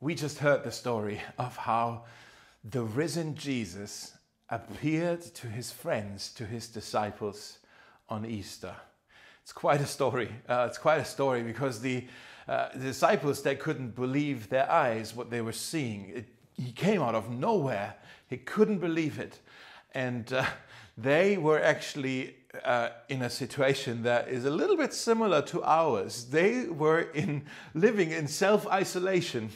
we just heard the story of how the risen Jesus appeared to his friends, to his disciples on Easter. It's quite a story. Uh, it's quite a story because the, uh, the, disciples they couldn't believe their eyes what they were seeing. It, he came out of nowhere. He couldn't believe it, and uh, they were actually uh, in a situation that is a little bit similar to ours. They were in living in self-isolation,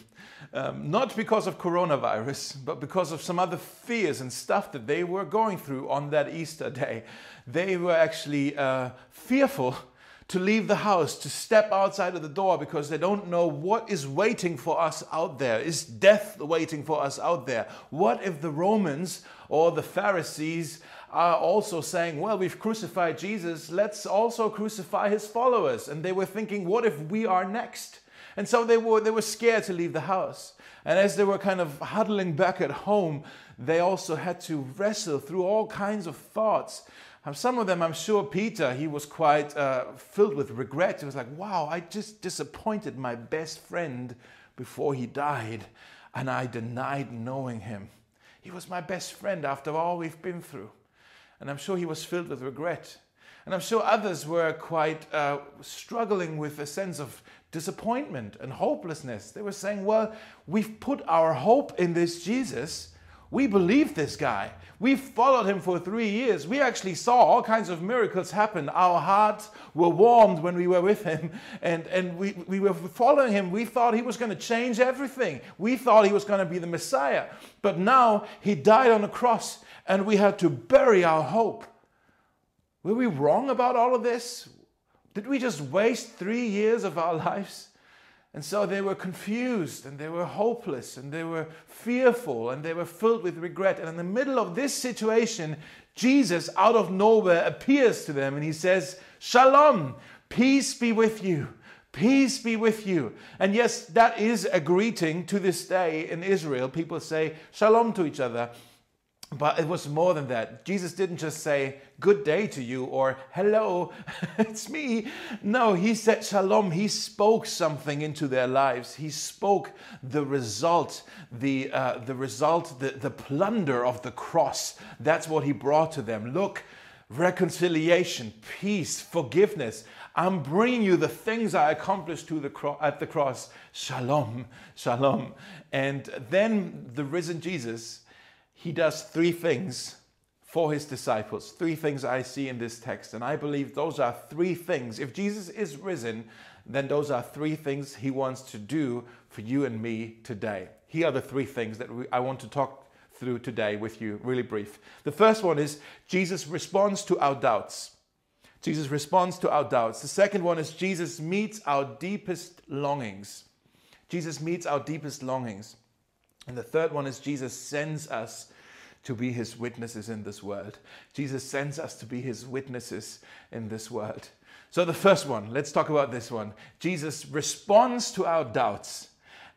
um, not because of coronavirus, but because of some other fears and stuff that they were going through on that Easter day. They were actually uh, fearful to leave the house, to step outside of the door because they don't know what is waiting for us out there. Is death waiting for us out there? What if the Romans or the Pharisees are also saying, well, we've crucified Jesus, let's also crucify his followers. And they were thinking, what if we are next? And so they were, they were scared to leave the house. And as they were kind of huddling back at home, they also had to wrestle through all kinds of thoughts. Some of them, I'm sure Peter, he was quite uh, filled with regret. He was like, wow, I just disappointed my best friend before he died, and I denied knowing him. He was my best friend after all we've been through. And I'm sure he was filled with regret. And I'm sure others were quite uh, struggling with a sense of disappointment and hopelessness. They were saying, Well, we've put our hope in this Jesus. We believe this guy. We followed him for three years. We actually saw all kinds of miracles happen. Our hearts were warmed when we were with him, and, and we, we were following him. We thought he was going to change everything. We thought he was going to be the Messiah. But now he died on a cross and we had to bury our hope. Were we wrong about all of this? Did we just waste three years of our lives? And so they were confused and they were hopeless and they were fearful and they were filled with regret. And in the middle of this situation, Jesus, out of nowhere, appears to them and he says, Shalom, peace be with you. Peace be with you. And yes, that is a greeting to this day in Israel. People say shalom to each other. But it was more than that. Jesus didn't just say, Good day to you or Hello, it's me. No, he said Shalom. He spoke something into their lives. He spoke the result, the, uh, the result, the, the plunder of the cross. That's what he brought to them. Look, reconciliation, peace, forgiveness. I'm bringing you the things I accomplished to the cro- at the cross. Shalom, shalom. And then the risen Jesus he does three things for his disciples. Three things I see in this text. And I believe those are three things. If Jesus is risen, then those are three things he wants to do for you and me today. Here are the three things that I want to talk through today with you, really brief. The first one is Jesus responds to our doubts. Jesus responds to our doubts. The second one is Jesus meets our deepest longings. Jesus meets our deepest longings. And the third one is Jesus sends us to be his witnesses in this world. Jesus sends us to be his witnesses in this world. So, the first one, let's talk about this one. Jesus responds to our doubts.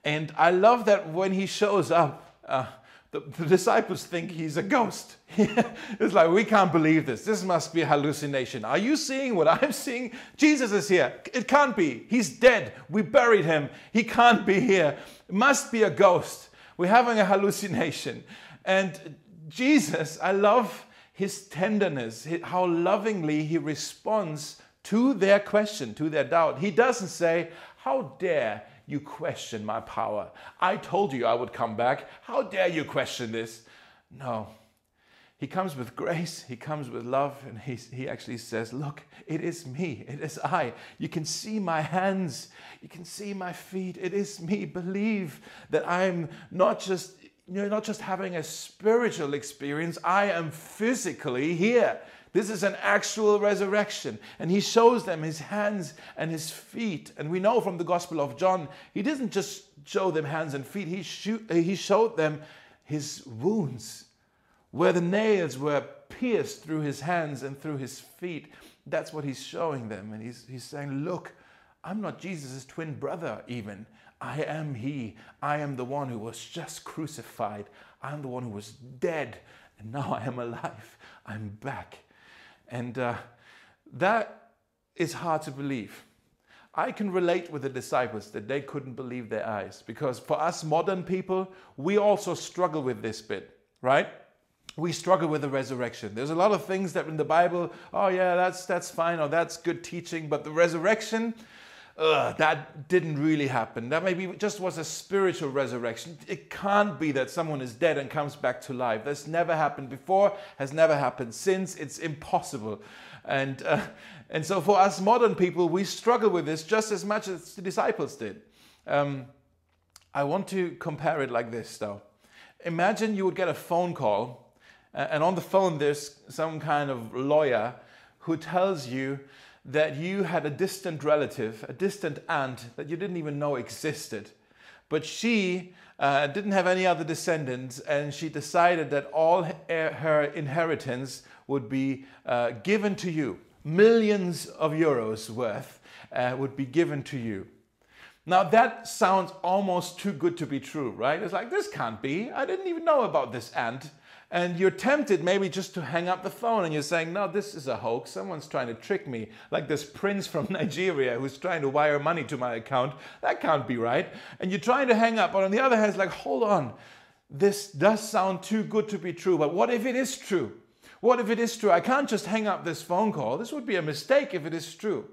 And I love that when he shows up, uh, the, the, disciples think he's a ghost. it's like, we can't believe this. This must be a hallucination. Are you seeing what I'm seeing? Jesus is here. It can't be. He's dead. We buried him. He can't be here. It must be a ghost. We're having a hallucination. And Jesus, I love his tenderness, how lovingly he responds to their question, to their doubt. He doesn't say, How dare you question my power? I told you I would come back. How dare you question this? No. He comes with grace, he comes with love, and he, he actually says, Look, it is me, it is I. You can see my hands, you can see my feet, it is me. Believe that I'm not just you're not just having a spiritual experience, I am physically here. This is an actual resurrection. And he shows them his hands and his feet. And we know from the Gospel of John, he didn't just show them hands and feet, he, he showed them his wounds, where the nails were pierced through his hands and through his feet. That's what he's showing them. And he's, he's saying, Look, I'm not Jesus' twin brother, even. I am He. I am the one who was just crucified. I'm the one who was dead. And now I am alive. I'm back. And uh, that is hard to believe. I can relate with the disciples that they couldn't believe their eyes because for us modern people, we also struggle with this bit, right? We struggle with the resurrection. There's a lot of things that in the Bible, oh yeah, that's that's fine or that's good teaching, but the resurrection, Ugh, that didn't really happen. That maybe just was a spiritual resurrection. It can't be that someone is dead and comes back to life. That's never happened before, has never happened since. It's impossible. And, uh, and so for us modern people, we struggle with this just as much as the disciples did. Um, I want to compare it like this though. Imagine you would get a phone call, and on the phone there's some kind of lawyer who tells you that you had a distant relative, a distant aunt that you didn't even know existed. But she uh, didn't have any other descendants, and she decided that all her inheritance would be uh, given to you. Millions of euros worth uh, would be given to you. Now that sounds almost too good to be true, right? It's like, this can't be. I didn't even know about this aunt. And you're tempted maybe just to hang up the phone and you're saying, no, this is a hoax. Someone's trying to trick me. Like this prince from Nigeria who's trying to wire money to my account. That can't be right. And you're trying to hang up. But on the other hand, it's like, hold on. This does sound too good to be true. But what if it is true? What if it is true? I can't just hang up this phone call. This would be a mistake if it is true.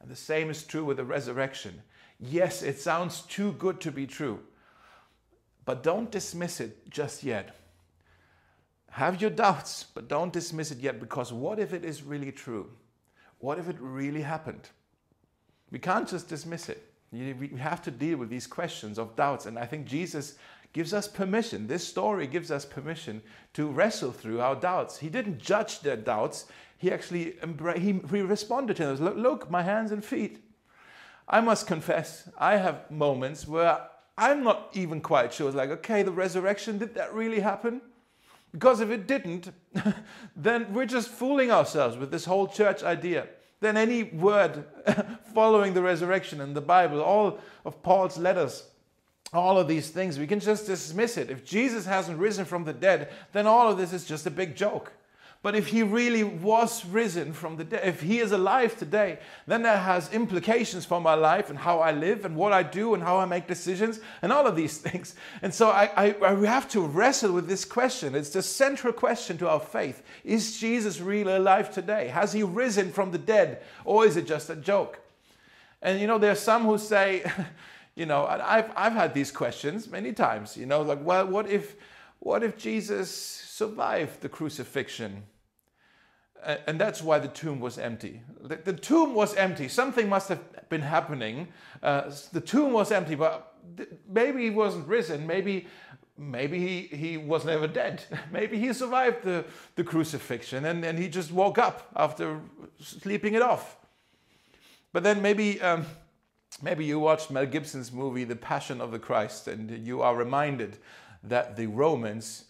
And the same is true with the resurrection. Yes, it sounds too good to be true. But don't dismiss it just yet. Have your doubts, but don't dismiss it yet because what if it is really true? What if it really happened? We can't just dismiss it. We have to deal with these questions of doubts. And I think Jesus gives us permission. This story gives us permission to wrestle through our doubts. He didn't judge their doubts. He actually he, he responded to them. Look, look, my hands and feet. I must confess, I have moments where I'm not even quite sure. It's like, okay, the resurrection, did that really happen? Because if it didn't, then we're just fooling ourselves with this whole church idea. Then any word following the resurrection in the Bible, all of Paul's letters, all of these things, we can just dismiss it. If Jesus hasn't risen from the dead, then all of this is just a big joke. But if he really was risen from the dead, if he is alive today, then that has implications for my life and how I live and what I do and how I make decisions and all of these things. And so I, I, I have to wrestle with this question. It's the central question to our faith. Is Jesus really alive today? Has he risen from the dead or is it just a joke? And you know, there are some who say, you know, I've, I've had these questions many times, you know, like, well, what if, what if Jesus survived the crucifixion? and that's why the tomb was empty. The, tomb was empty. Something must have been happening. Uh, the tomb was empty, but maybe he wasn't risen. Maybe, maybe he, he was never dead. maybe he survived the, the crucifixion and, and he just woke up after sleeping it off. But then maybe, um, maybe you watched Mel Gibson's movie, The Passion of the Christ, and you are reminded that the Romans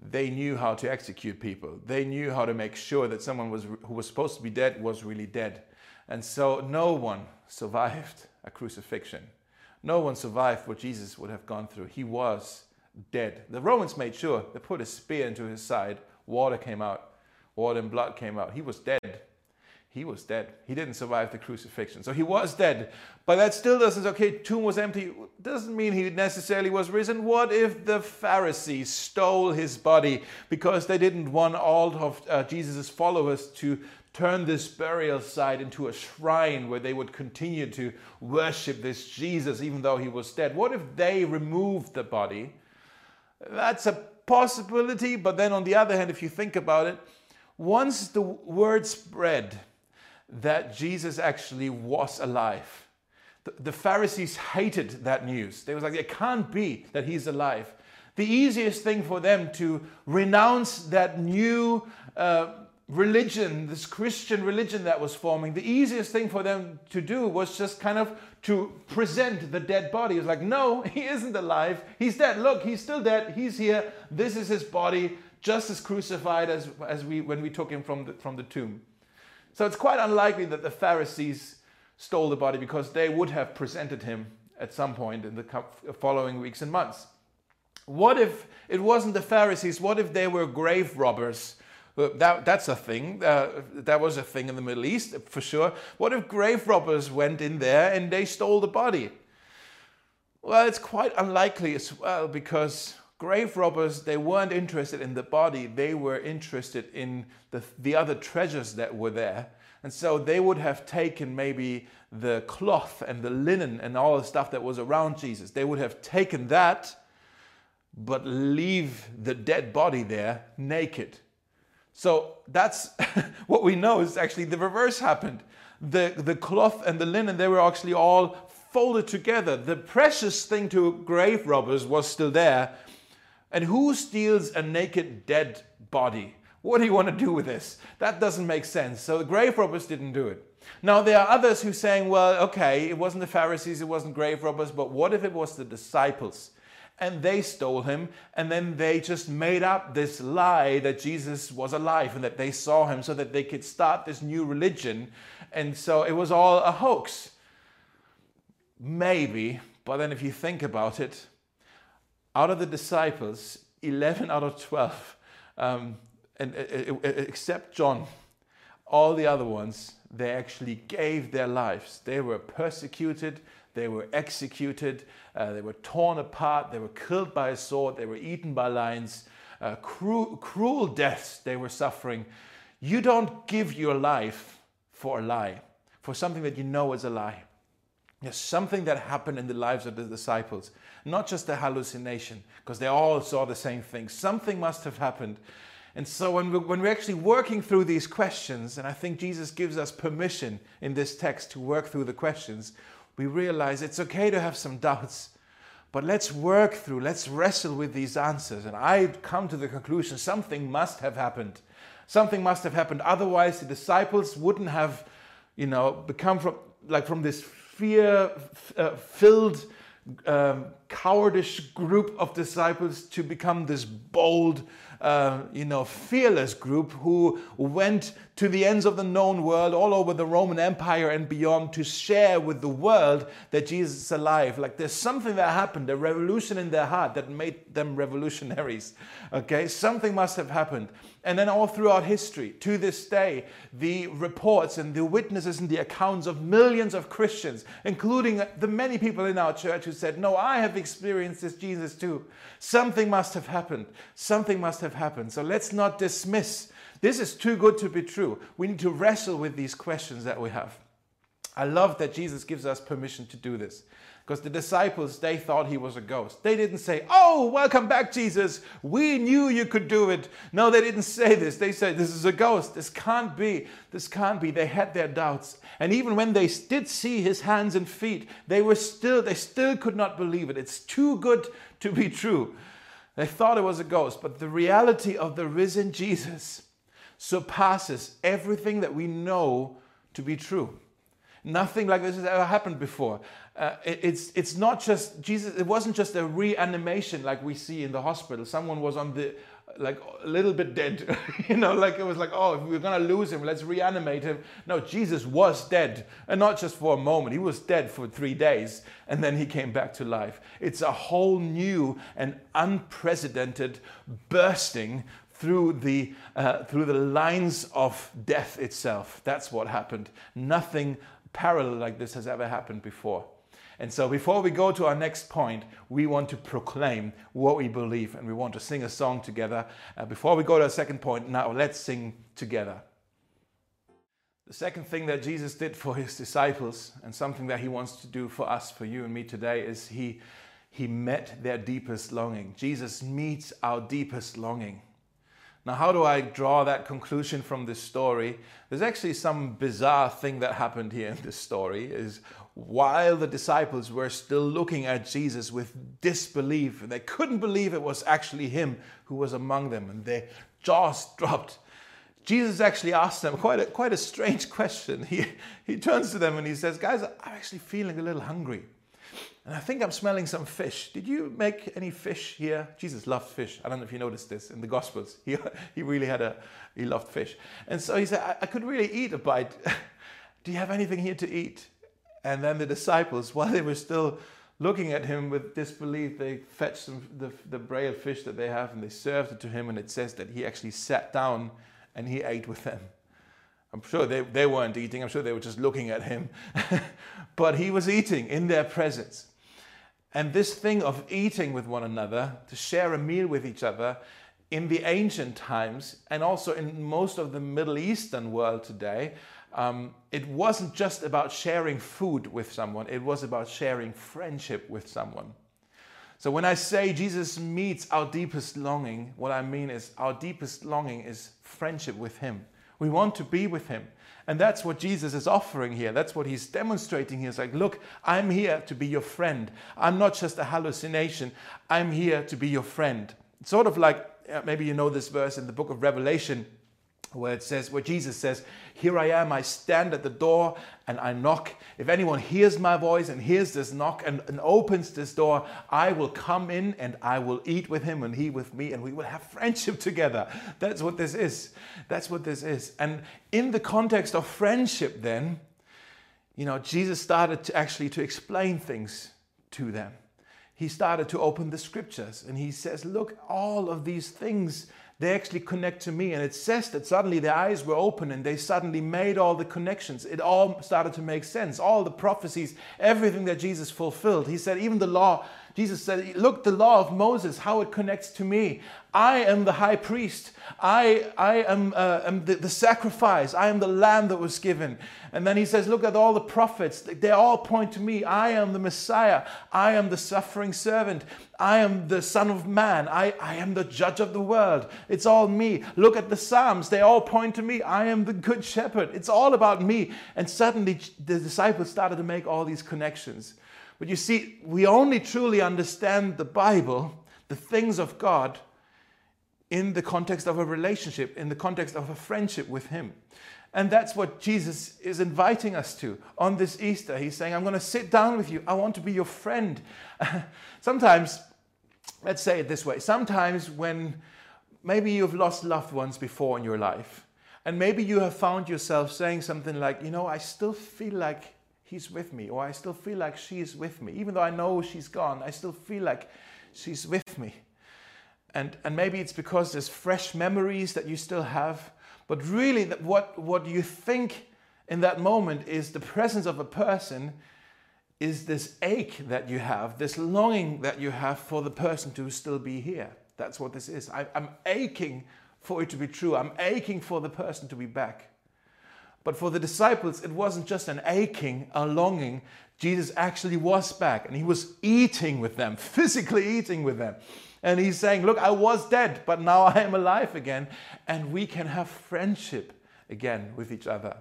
they knew how to execute people. They knew how to make sure that someone was, who was supposed to be dead was really dead. And so no one survived a crucifixion. No one survived what Jesus would have gone through. He was dead. The Romans made sure they put a spear into his side, water came out, water and blood came out. He was dead he was dead. He didn't survive the crucifixion. So he was dead. But that still doesn't, okay, tomb was empty, doesn't mean he necessarily was risen. What if the Pharisees stole his body because they didn't want all of uh, Jesus' followers to turn this burial site into a shrine where they would continue to worship this Jesus even though he was dead? What if they removed the body? That's a possibility, but then on the other hand, if you think about it, once the word spread that Jesus actually was alive. The, the Pharisees hated that news. They was like, it can't be that he's alive. The easiest thing for them to renounce that new uh, religion, this Christian religion that was forming, the easiest thing for them to do was just kind of to present the dead body. It's like, no, he isn't alive. He's dead. Look, he's still dead. He's here. This is his body, just as crucified as, as we when we took him from the, from the tomb. So it's quite unlikely that the Pharisees stole the body because they would have presented him at some point in the following weeks and months. What if it wasn't the Pharisees? What if they were grave robbers that, that's a thing. Uh, that was a thing in the Middle East for sure. What if grave robbers went in there and they stole the body? Well, it's quite unlikely as well because grave robbers they weren't interested in the body; they were interested in the, the other treasures that were there. And so they would have taken maybe the cloth and the linen and all the stuff that was around Jesus. They would have taken that, but leave the dead body there naked. So that's what we know is actually the reverse happened. The, the cloth and the linen, they were actually all folded together. The precious thing to grave robbers was still there. And who steals a naked dead body? What do you want to do with this? That doesn't make sense. So the grave robbers didn't do it. Now, there are others who are saying, well, okay, it wasn't the Pharisees, it wasn't grave robbers, but what if it was the disciples? And they stole him, and then they just made up this lie that Jesus was alive and that they saw him so that they could start this new religion. And so it was all a hoax. Maybe, but then if you think about it, out of the disciples, 11 out of 12, um, and, uh, uh, uh, except John, all the other ones, they actually gave their lives. They were persecuted, they were executed, uh, they were torn apart, they were killed by a sword, they were eaten by lions, uh, cruel, cruel deaths they were suffering. You don't give your life for a lie, for something that you know is a lie. There's something that happened in the lives of the disciples, not just a hallucination, because they all saw the same thing. Something must have happened and so when we're, when we're actually working through these questions, and I think Jesus gives us permission in this text to work through the questions, we realize it's okay to have some doubts, but let's work through, let's wrestle with these answers. And I come to the conclusion something must have happened. Something must have happened. Otherwise, the disciples wouldn't have, you know, become from like from this fear uh, filled um, cowardish group of disciples to become this bold uh, you know, fearless group who went to the ends of the known world, all over the Roman Empire and beyond, to share with the world that Jesus is alive. Like there's something that happened, a revolution in their heart that made them revolutionaries. Okay, something must have happened. And then all throughout history, to this day, the reports and the witnesses and the accounts of millions of Christians, including the many people in our church who said, No, I have experienced this Jesus too. Something must have happened. Something must have happened. So let's not dismiss. This is too good to be true. We need to wrestle with these questions that we have. I love that Jesus gives us permission to do this. Because the disciples, they thought he was a ghost. They didn't say, Oh, welcome back, Jesus. We knew you could do it. No, they didn't say this. They said, This is a ghost. This can't be. This can't be. They had their doubts. And even when they did see his hands and feet, they were still, they still could not believe it. It's too good to be true. They thought it was a ghost. But the reality of the risen Jesus surpasses everything that we know to be true. Nothing like this has ever happened before. Uh, it, it's, it's not just Jesus, it wasn't just a reanimation like we see in the hospital. Someone was on the, like a little bit dead, you know, like it was like, oh, if we're gonna lose him, let's reanimate him. No, Jesus was dead, and not just for a moment. He was dead for three days, and then he came back to life. It's a whole new and unprecedented bursting through the, uh, through the lines of death itself. That's what happened. Nothing parallel like this has ever happened before. And so, before we go to our next point, we want to proclaim what we believe and we want to sing a song together. Uh, before we go to our second point, now let's sing together. The second thing that Jesus did for his disciples, and something that he wants to do for us, for you and me today, is he, he met their deepest longing. Jesus meets our deepest longing. Now, how do I draw that conclusion from this story? There's actually some bizarre thing that happened here in this story is while the disciples were still looking at Jesus with disbelief, and they couldn't believe it was actually him who was among them, and their jaws dropped. Jesus actually asked them quite a, quite a strange question. He, he turns to them and he says, Guys, I'm actually feeling a little hungry. And I think I'm smelling some fish. Did you make any fish here? Jesus loved fish. I don't know if you noticed this in the Gospels. He, he really had a, he loved fish. And so he said, I, I could really eat a bite. Do you have anything here to eat? And then the disciples, while they were still looking at him with disbelief, they fetched some, the, the brailed fish that they have and they served it to him. And it says that he actually sat down and he ate with them. I'm sure they, they weren't eating, I'm sure they were just looking at him. but he was eating in their presence. And this thing of eating with one another, to share a meal with each other, in the ancient times and also in most of the Middle Eastern world today, um, it wasn't just about sharing food with someone, it was about sharing friendship with someone. So when I say Jesus meets our deepest longing, what I mean is our deepest longing is friendship with Him. We want to be with Him. And that's what Jesus is offering here. That's what He's demonstrating here. It's like, look, I'm here to be your friend. I'm not just a hallucination, I'm here to be your friend. It's sort of like maybe you know this verse in the book of Revelation where it says, where Jesus says, Here I am, I stand at the door and I knock. If anyone hears my voice and hears this knock and, and, opens this door, I will come in and I will eat with him and he with me and we will have friendship together. That's what this is. That's what this is. And in the context of friendship, then, you know, Jesus started to actually to explain things to them. He started to open the scriptures and he says, Look, all of these things they actually connect to me. And it says that suddenly their eyes were open and they suddenly made all the connections. It all started to make sense. All the prophecies, everything that Jesus fulfilled. He said, even the law, Jesus said, Look, the law of Moses, how it connects to me. I am the high priest. I, I am, uh, am the, the sacrifice. I am the lamb that was given. And then he says, Look at all the prophets. They all point to me. I am the Messiah. I am the suffering servant. I am the Son of Man. I, I am the judge of the world. It's all me. Look at the Psalms. They all point to me. I am the good shepherd. It's all about me. And suddenly the disciples started to make all these connections. But you see, we only truly understand the Bible, the things of God, in the context of a relationship, in the context of a friendship with Him. And that's what Jesus is inviting us to on this Easter. He's saying, I'm going to sit down with you. I want to be your friend. Sometimes let's say it this way sometimes when maybe you've lost loved ones before in your life, and maybe you have found yourself saying something like, you know, I still feel like he's with me, or I still feel like she's with me. Even though I know she's gone, I still feel like she's with me. And, and maybe it's because there's fresh memories that you still have. But really, what, what you think in that moment is the presence of a person is this ache that you have, this longing that you have for the person to still be here. That's what this is. I, am aching for it to be true. I'm aching for the person to be back. But for the disciples, it wasn't just an aching, a longing. Jesus actually was back and he was eating with them, physically eating with them. And he's saying, Look, I was dead, but now I am alive again. And we can have friendship again with each other.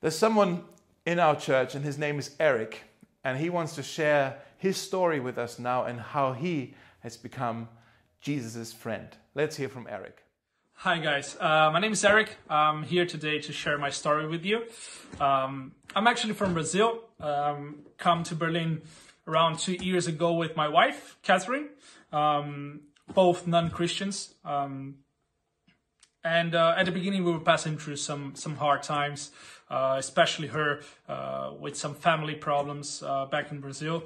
There's someone in our church, and his name is Eric. And he wants to share his story with us now and how he has become Jesus' friend. Let's hear from Eric. Hi, guys. Uh, my name is Eric. I'm here today to share my story with you. Um, I'm actually from Brazil. Um, come to Berlin around two years ago with my wife, Catherine. Um, both non-Christians. Um, and uh, at the beginning, we were passing through some some hard times. Uh, especially her uh, with some family problems uh, back in Brazil.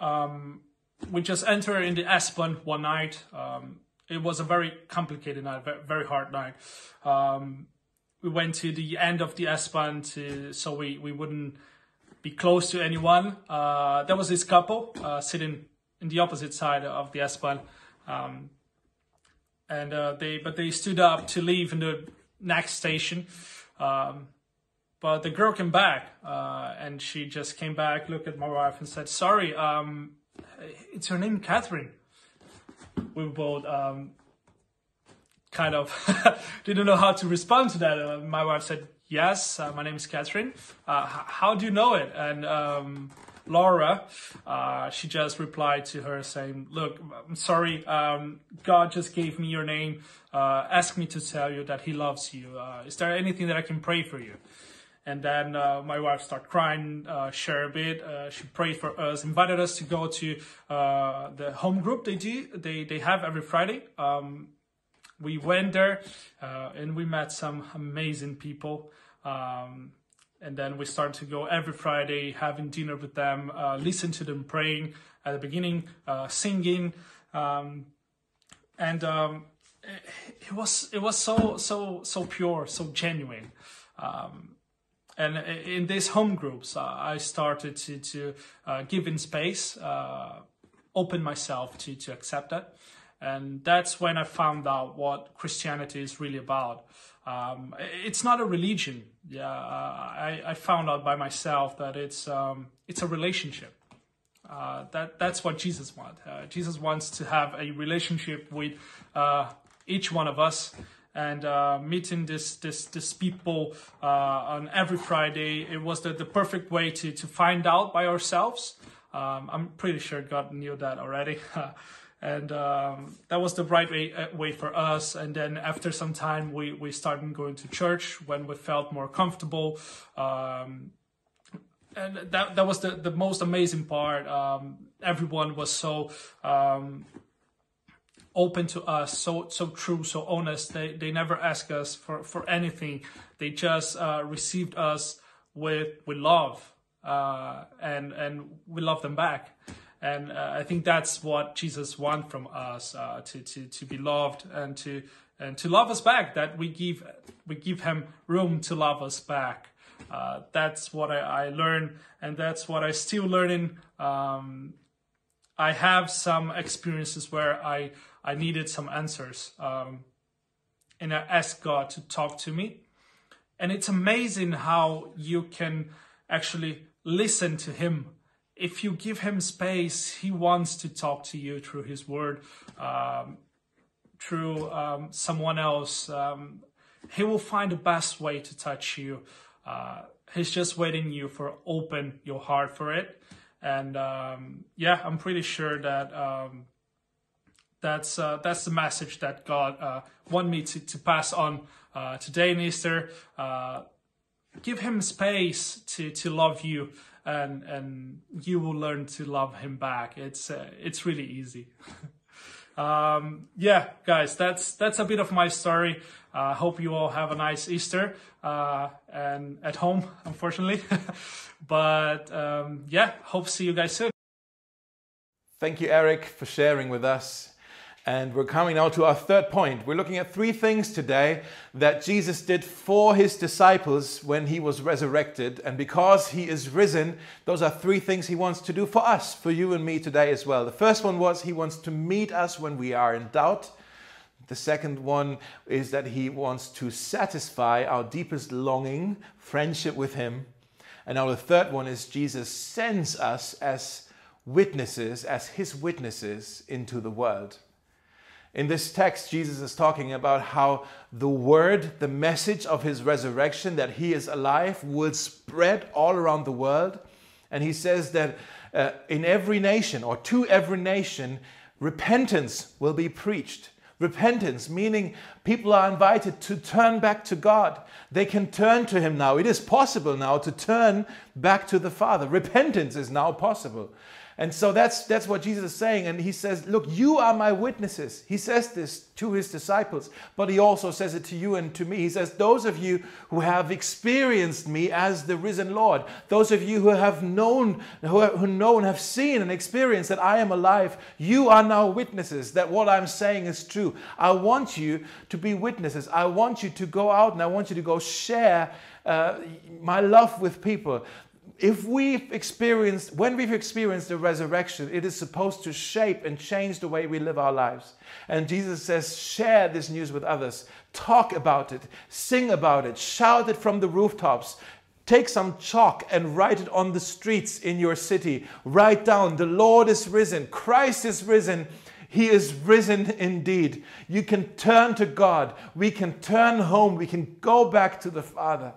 Um, we just entered in the S-Bahn one night. It was a very complicated night, very hard night. Um, we went to the end of the S-Bahn to so we, we wouldn't be close to anyone. Uh, there was this couple uh, sitting in the opposite side of the S-Bahn, um, and uh, they but they stood up to leave in the next station. Um, but the girl came back, uh, and she just came back, looked at my wife, and said, "Sorry, um, it's her name, Catherine." We both um, kind of didn't know how to respond to that. Uh, my wife said, "Yes, uh, my name is Catherine. Uh, how do you know it?" And um, Laura, uh, she just replied to her saying, "Look, I'm sorry. Um, God just gave me your name. Uh, asked me to tell you that He loves you. Uh, is there anything that I can pray for you?" And then uh, my wife started crying, uh, share a bit. Uh, she prayed for us, invited us to go to uh, the home group they do. They they have every Friday. Um, we went there uh, and we met some amazing people. Um, and then we started to go every Friday, having dinner with them, uh, listen to them praying at the beginning, singing, um, and um, it was it was so so so pure, so genuine. Um, and in these home groups, uh, I started to to uh, give in space, uh, open myself to to accept that, and that's when I found out what Christianity is really about. Um, it's not a religion. Yeah, I, I found out by myself that it's um, it's a relationship. Uh, that that's what Jesus wants. Uh, Jesus wants to have a relationship with uh, each one of us, and uh, meeting this this this people uh, on every Friday. It was the, the perfect way to to find out by ourselves. Um, I'm pretty sure God knew that already. and um, that was the right way, way for us. And then after some time, we we started going to church when we felt more comfortable. Um, and that that was the the most amazing part. Um, everyone was so um, open to us, so so true, so honest. They they never ask us for for anything. They just uh, received us with with love, uh, and and we love them back. And uh, I think that's what Jesus wants from us uh, to to to be loved and to and to love us back. That we give we give Him room to love us back. Uh, that's what I, I, learned, and that's what I still learning. Um, I have some experiences where I I needed some answers, um, and I asked God to talk to me. And it's amazing how you can actually listen to Him. If you give Him space, He wants to talk to you through His Word, um, through um, someone else. Um, he will find the best way to touch you uh, he's just waiting you for open your heart for it and um, yeah i'm pretty sure that um, that's uh, that's the message that god uh, want me to, to pass on uh, today in easter uh, give him space to, to love you and and you will learn to love him back it's uh, it's really easy um, yeah guys that's that's a bit of my story I uh, hope you all have a nice Easter uh, and at home, unfortunately. but um, yeah, hope to see you guys soon. Thank you, Eric, for sharing with us. And we're coming now to our third point. We're looking at three things today that Jesus did for his disciples when he was resurrected. And because he is risen, those are three things he wants to do for us, for you and me today as well. The first one was he wants to meet us when we are in doubt. The second one is that he wants to satisfy our deepest longing, friendship with him. And now the third one is Jesus sends us as witnesses, as his witnesses into the world. In this text, Jesus is talking about how the word, the message of his resurrection, that he is alive, will spread all around the world. And he says that uh, in every nation, or to every nation, repentance will be preached. Repentance, meaning people are invited to turn back to God. They can turn to Him now. It is possible now to turn back to the Father. Repentance is now possible. And so that's, that's what Jesus is saying. And he says, Look, you are my witnesses. He says this to his disciples, but he also says it to you and to me. He says, Those of you who have experienced me as the risen Lord, those of you who have known, who, who know and have seen and experienced that I am alive, you are now witnesses that what I'm saying is true. I want you to be witnesses. I want you to go out and I want you to go share uh, my love with people if we've experienced, when we've experienced the resurrection, it is supposed to shape and change the way we live our lives. And Jesus says, share this news with others, talk about it, sing about it, shout it from the rooftops. Take some chalk and write it on the streets in your city. Write down, the Lord is risen, Christ is risen. He is risen indeed. You can turn to God. We can turn home. We can go back to the Father.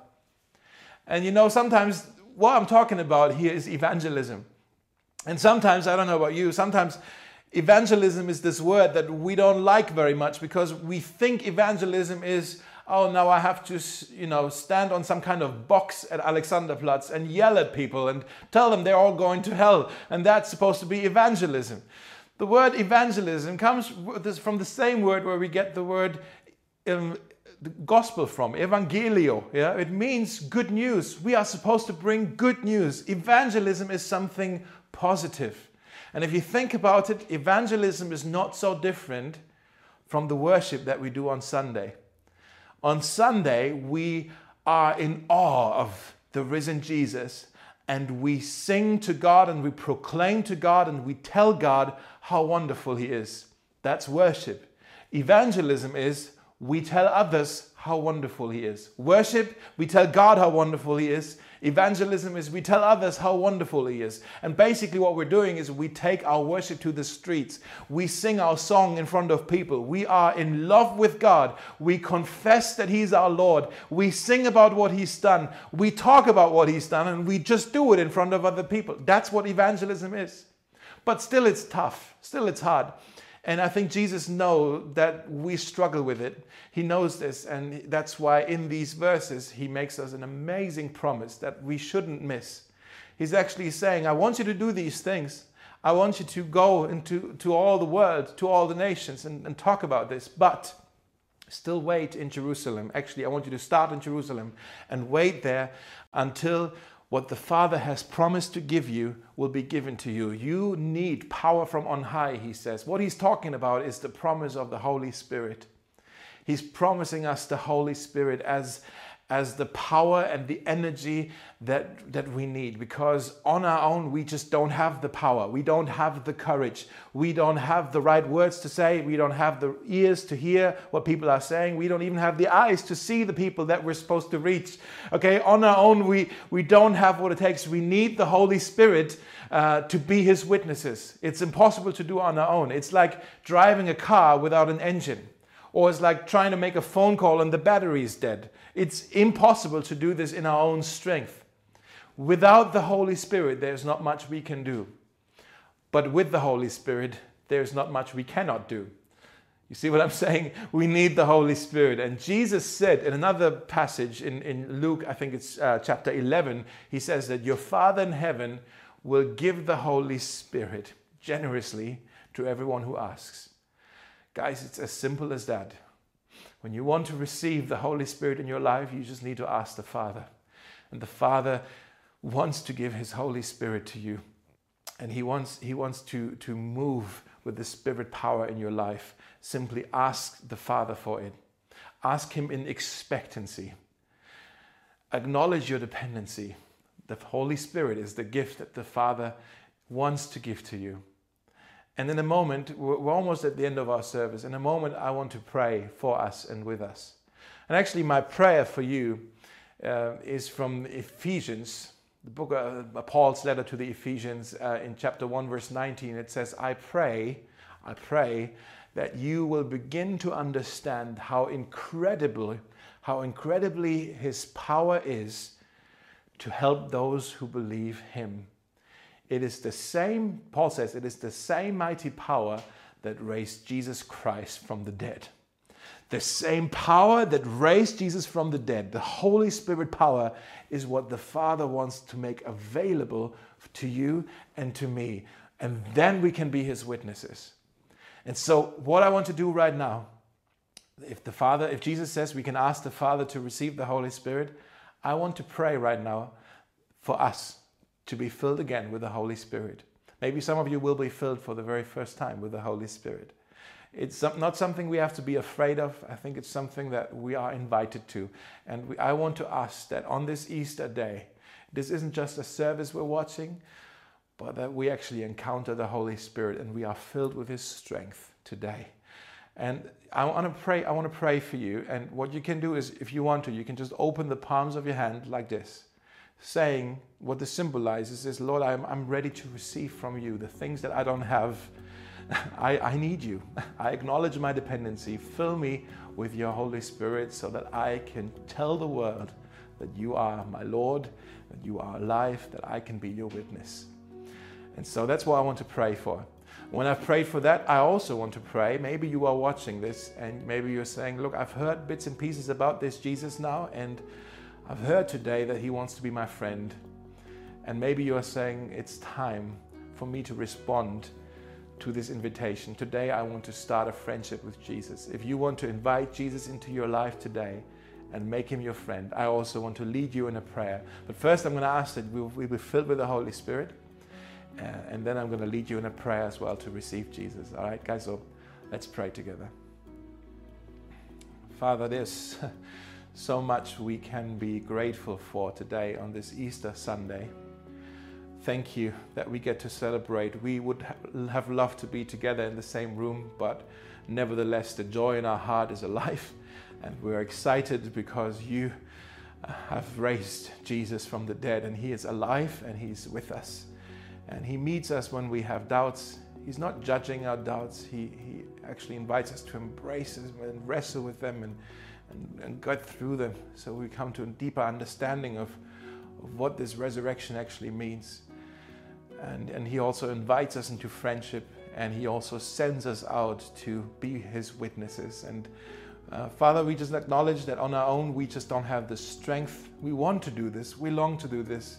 And you know, sometimes what I'm talking about here is evangelism. And sometimes, I don't know about you, sometimes evangelism is this word that we don't like very much because we think evangelism is, oh, now I have to, you know, stand on some kind of box at Alexanderplatz and yell at people and tell them they're all going to hell. And that's supposed to be evangelism. The word evangelism comes from the same word where we get the word um, the gospel from, evangelio. Yeah? It means good news. We are supposed to bring good news. Evangelism is something positive. And if you think about it, evangelism is not so different from the worship that we do on Sunday. On Sunday, we are in awe of the risen Jesus and we sing to God and we proclaim to God and we tell God how wonderful He is. That's worship. Evangelism is we tell others how wonderful He is. Worship, we tell God how wonderful He is. Evangelism is we tell others how wonderful He is. And basically, what we're doing is we take our worship to the streets. We sing our song in front of people. We are in love with God. We confess that He's our Lord. We sing about what He's done. We talk about what He's done, and we just do it in front of other people. That's what evangelism is. But still, it's tough. Still, it's hard. And I think Jesus knows that we struggle with it. He knows this, and that's why in these verses he makes us an amazing promise that we shouldn't miss. He's actually saying, I want you to do these things. I want you to go into to all the world, to all the nations, and, and talk about this. But still wait in Jerusalem. Actually, I want you to start in Jerusalem and wait there until what the Father has promised to give you will be given to you. You need power from on high, he says. What he's talking about is the promise of the Holy Spirit. He's promising us the Holy Spirit as as the power and the energy that, that we need. Because on our own we just don't have the power. We don't have the courage. We don't have the right words to say. We don't have the ears to hear what people are saying. We don't even have the eyes to see the people that we're supposed to reach. Okay? On our own we we don't have what it takes. We need the holy spirit uh, to be his witnesses. It's impossible to do on our own. It's like driving a car without an engine. Or it's like trying to make a phone call and the battery is dead it's impossible to do this in our own strength. Without the Holy Spirit, there's not much we can do. But with the Holy Spirit, there's not much we cannot do. You see what I'm saying? We need the Holy Spirit. And Jesus said in another passage in, in Luke, I think it's uh, chapter 11, he says that your Father in heaven will give the Holy Spirit generously to everyone who asks. Guys, it's as simple as that. When you want to receive the Holy Spirit in your life, you just need to ask the Father. And the Father wants to give His Holy Spirit to you. And He wants, he wants to, to move with the Spirit power in your life. Simply ask the Father for it. Ask Him in expectancy. Acknowledge your dependency. The Holy Spirit is the gift that the Father wants to give to you. And in a moment, we're almost at the end of our service. In a moment, I want to pray for us and with us. And actually, my prayer for you uh, is from Ephesians, the book of uh, Paul's letter to the Ephesians uh, in chapter 1, verse 19. It says, I pray, I pray that you will begin to understand how incredible, how incredibly his power is to help those who believe him it is the same, Paul says, it is the same mighty power that raised Jesus Christ from the dead. The same power that raised Jesus from the dead, the Holy Spirit power, is what the Father wants to make available to you and to me. And then we can be His witnesses. And so, what I want to do right now, if the Father, if Jesus says we can ask the Father to receive the Holy Spirit, I want to pray right now for us to be filled again with the Holy Spirit. Maybe some of you will be filled for the very first time with the Holy Spirit. It's not something we have to be afraid of. I think it's something that we are invited to. And we, I want to ask that on this Easter day, this isn't just a service we're watching, but that we actually encounter the Holy Spirit and we are filled with His strength today. And I want to pray. I want to pray for you. And what you can do is, if you want to, you can just open the palms of your hand like this saying what this symbolizes is, Lord, I'm, I'm ready to receive from you the things that I don't have. I, I need you. I acknowledge my dependency. Fill me with your Holy Spirit so that I can tell the world that you are my Lord, that you are alive, that I can be your witness. And so that's what I want to pray for. When I've prayed for that, I also want to pray. Maybe you are watching this and maybe you're saying, Look, I've heard bits and pieces about this Jesus now, and I've heard today that He wants to be my friend. And maybe you are saying, It's time for me to respond to this invitation. Today, I want to start a friendship with Jesus. If you want to invite Jesus into your life today and make Him your friend, I also want to lead you in a prayer. But first, I'm going to ask that we be filled with the Holy Spirit. Uh, and then I'm going to lead you in a prayer as well to receive Jesus. All right, guys, so let's pray together. Father, there's so much we can be grateful for today on this Easter Sunday. Thank you that we get to celebrate. We would have loved to be together in the same room, but nevertheless, the joy in our heart is alive, and we're excited because you uh, have raised Jesus from the dead, and He is alive and He's with us. And He meets us when we have doubts. He's not judging our doubts, He, he actually invites us to embrace them and wrestle with them and, and, and get through them so we come to a deeper understanding of, of what this resurrection actually means. And, and He also invites us into friendship and He also sends us out to be His witnesses. And uh, Father, we just acknowledge that on our own we just don't have the strength. We want to do this, we long to do this,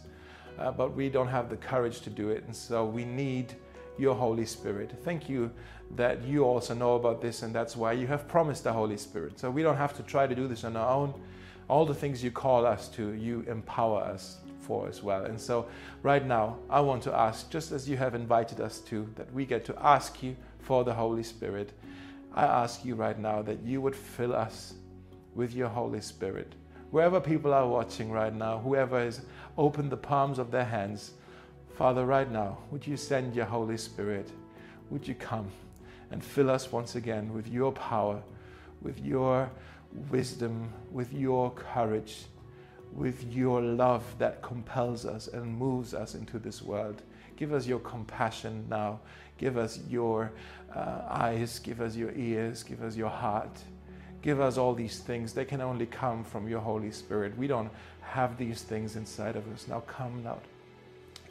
uh, but we don't have the courage to do it. And so we need your Holy Spirit. Thank you that you also know about this, and that's why you have promised the Holy Spirit. So we don't have to try to do this on our own. All the things you call us to, you empower us for as well. And so, right now, I want to ask, just as you have invited us to, that we get to ask you for the Holy Spirit. I ask you right now that you would fill us with your Holy Spirit. Wherever people are watching right now, whoever has opened the palms of their hands, Father, right now, would you send your Holy Spirit? Would you come and fill us once again with your power, with your wisdom, with your courage, with your love that compels us and moves us into this world? Give us your compassion now. Give us your uh, eyes, give us your ears, give us your heart. Give us all these things. They can only come from your Holy Spirit. We don't have these things inside of us. Now come now.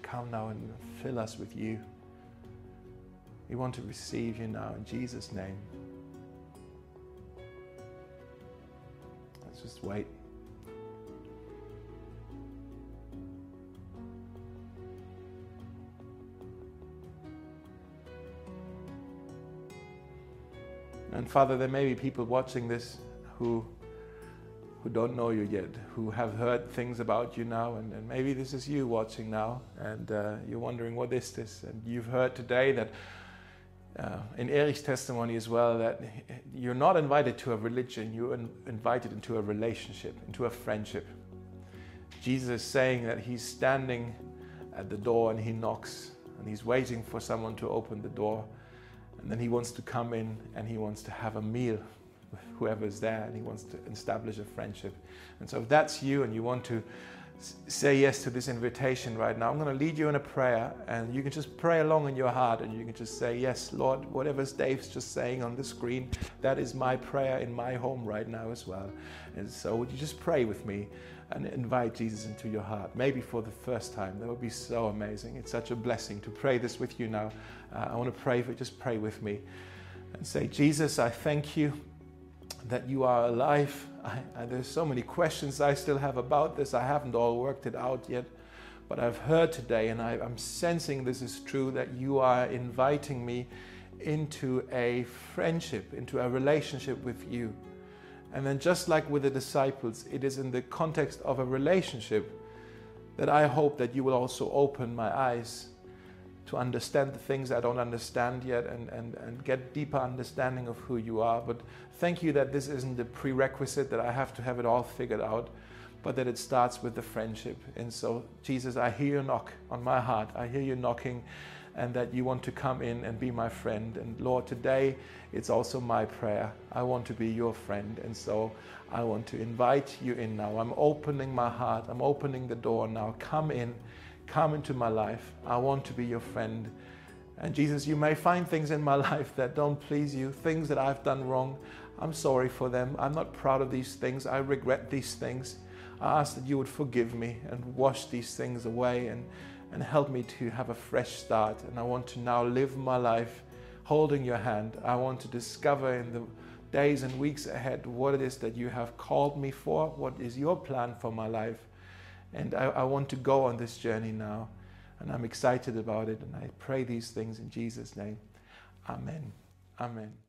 Come now and fill us with you. We want to receive you now in Jesus' name. Let's just wait. And Father, there may be people watching this who who don't know you yet, who have heard things about you now, and, and maybe this is you watching now, and uh, you're wondering what is this? And you've heard today that uh, in Eric's testimony as well that you're not invited to a religion, you're in, invited into a relationship, into a friendship. Jesus is saying that he's standing at the door and he knocks, and he's waiting for someone to open the door. And then he wants to come in and he wants to have a meal whoever's there and he wants to establish a friendship. And so if that's you and you want to say yes to this invitation right now, I'm going to lead you in a prayer and you can just pray along in your heart and you can just say, Yes, Lord, whatever Dave's just saying on the screen, that is my prayer in my home right now as well. And so would you just pray with me? and invite Jesus into your heart, maybe for the first time. That would be so amazing. It's such a blessing to pray this with you now. Uh, I want to pray for just pray with me and say, Jesus, I thank you that you are alive. I, I, there's so many questions I still have about this. I haven't all worked it out yet. But I've heard today, and I, I'm sensing this is true, that you are inviting me into a friendship, into a relationship with you. And then, just like with the disciples, it is in the context of a relationship that I hope that you will also open my eyes to understand the things I don't understand yet and, and, and get deeper understanding of who you are. But thank you that this isn't the prerequisite that I have to have it all figured out, but that it starts with the friendship. And so, Jesus, I hear you knock on my heart. I hear you knocking and that you want to come in and be my friend. And Lord, today it's also my prayer. I want to be your friend. And so I want to invite you in now. I'm opening my heart, I'm opening the door now. Come in, come into my life. I want to be your friend. And Jesus, you may find things in my life that don't please you, things that I've done wrong. I'm sorry for them. I'm not proud of these things. I regret these things. I ask that you would forgive me and wash these things away and and help me to have a fresh start. And I want to now live my life holding your hand. I want to discover in the days and weeks ahead what it is that you have called me for, what is your plan for my life. And I, I want to go on this journey now. And I'm excited about it. And I pray these things in Jesus' name. Amen. Amen.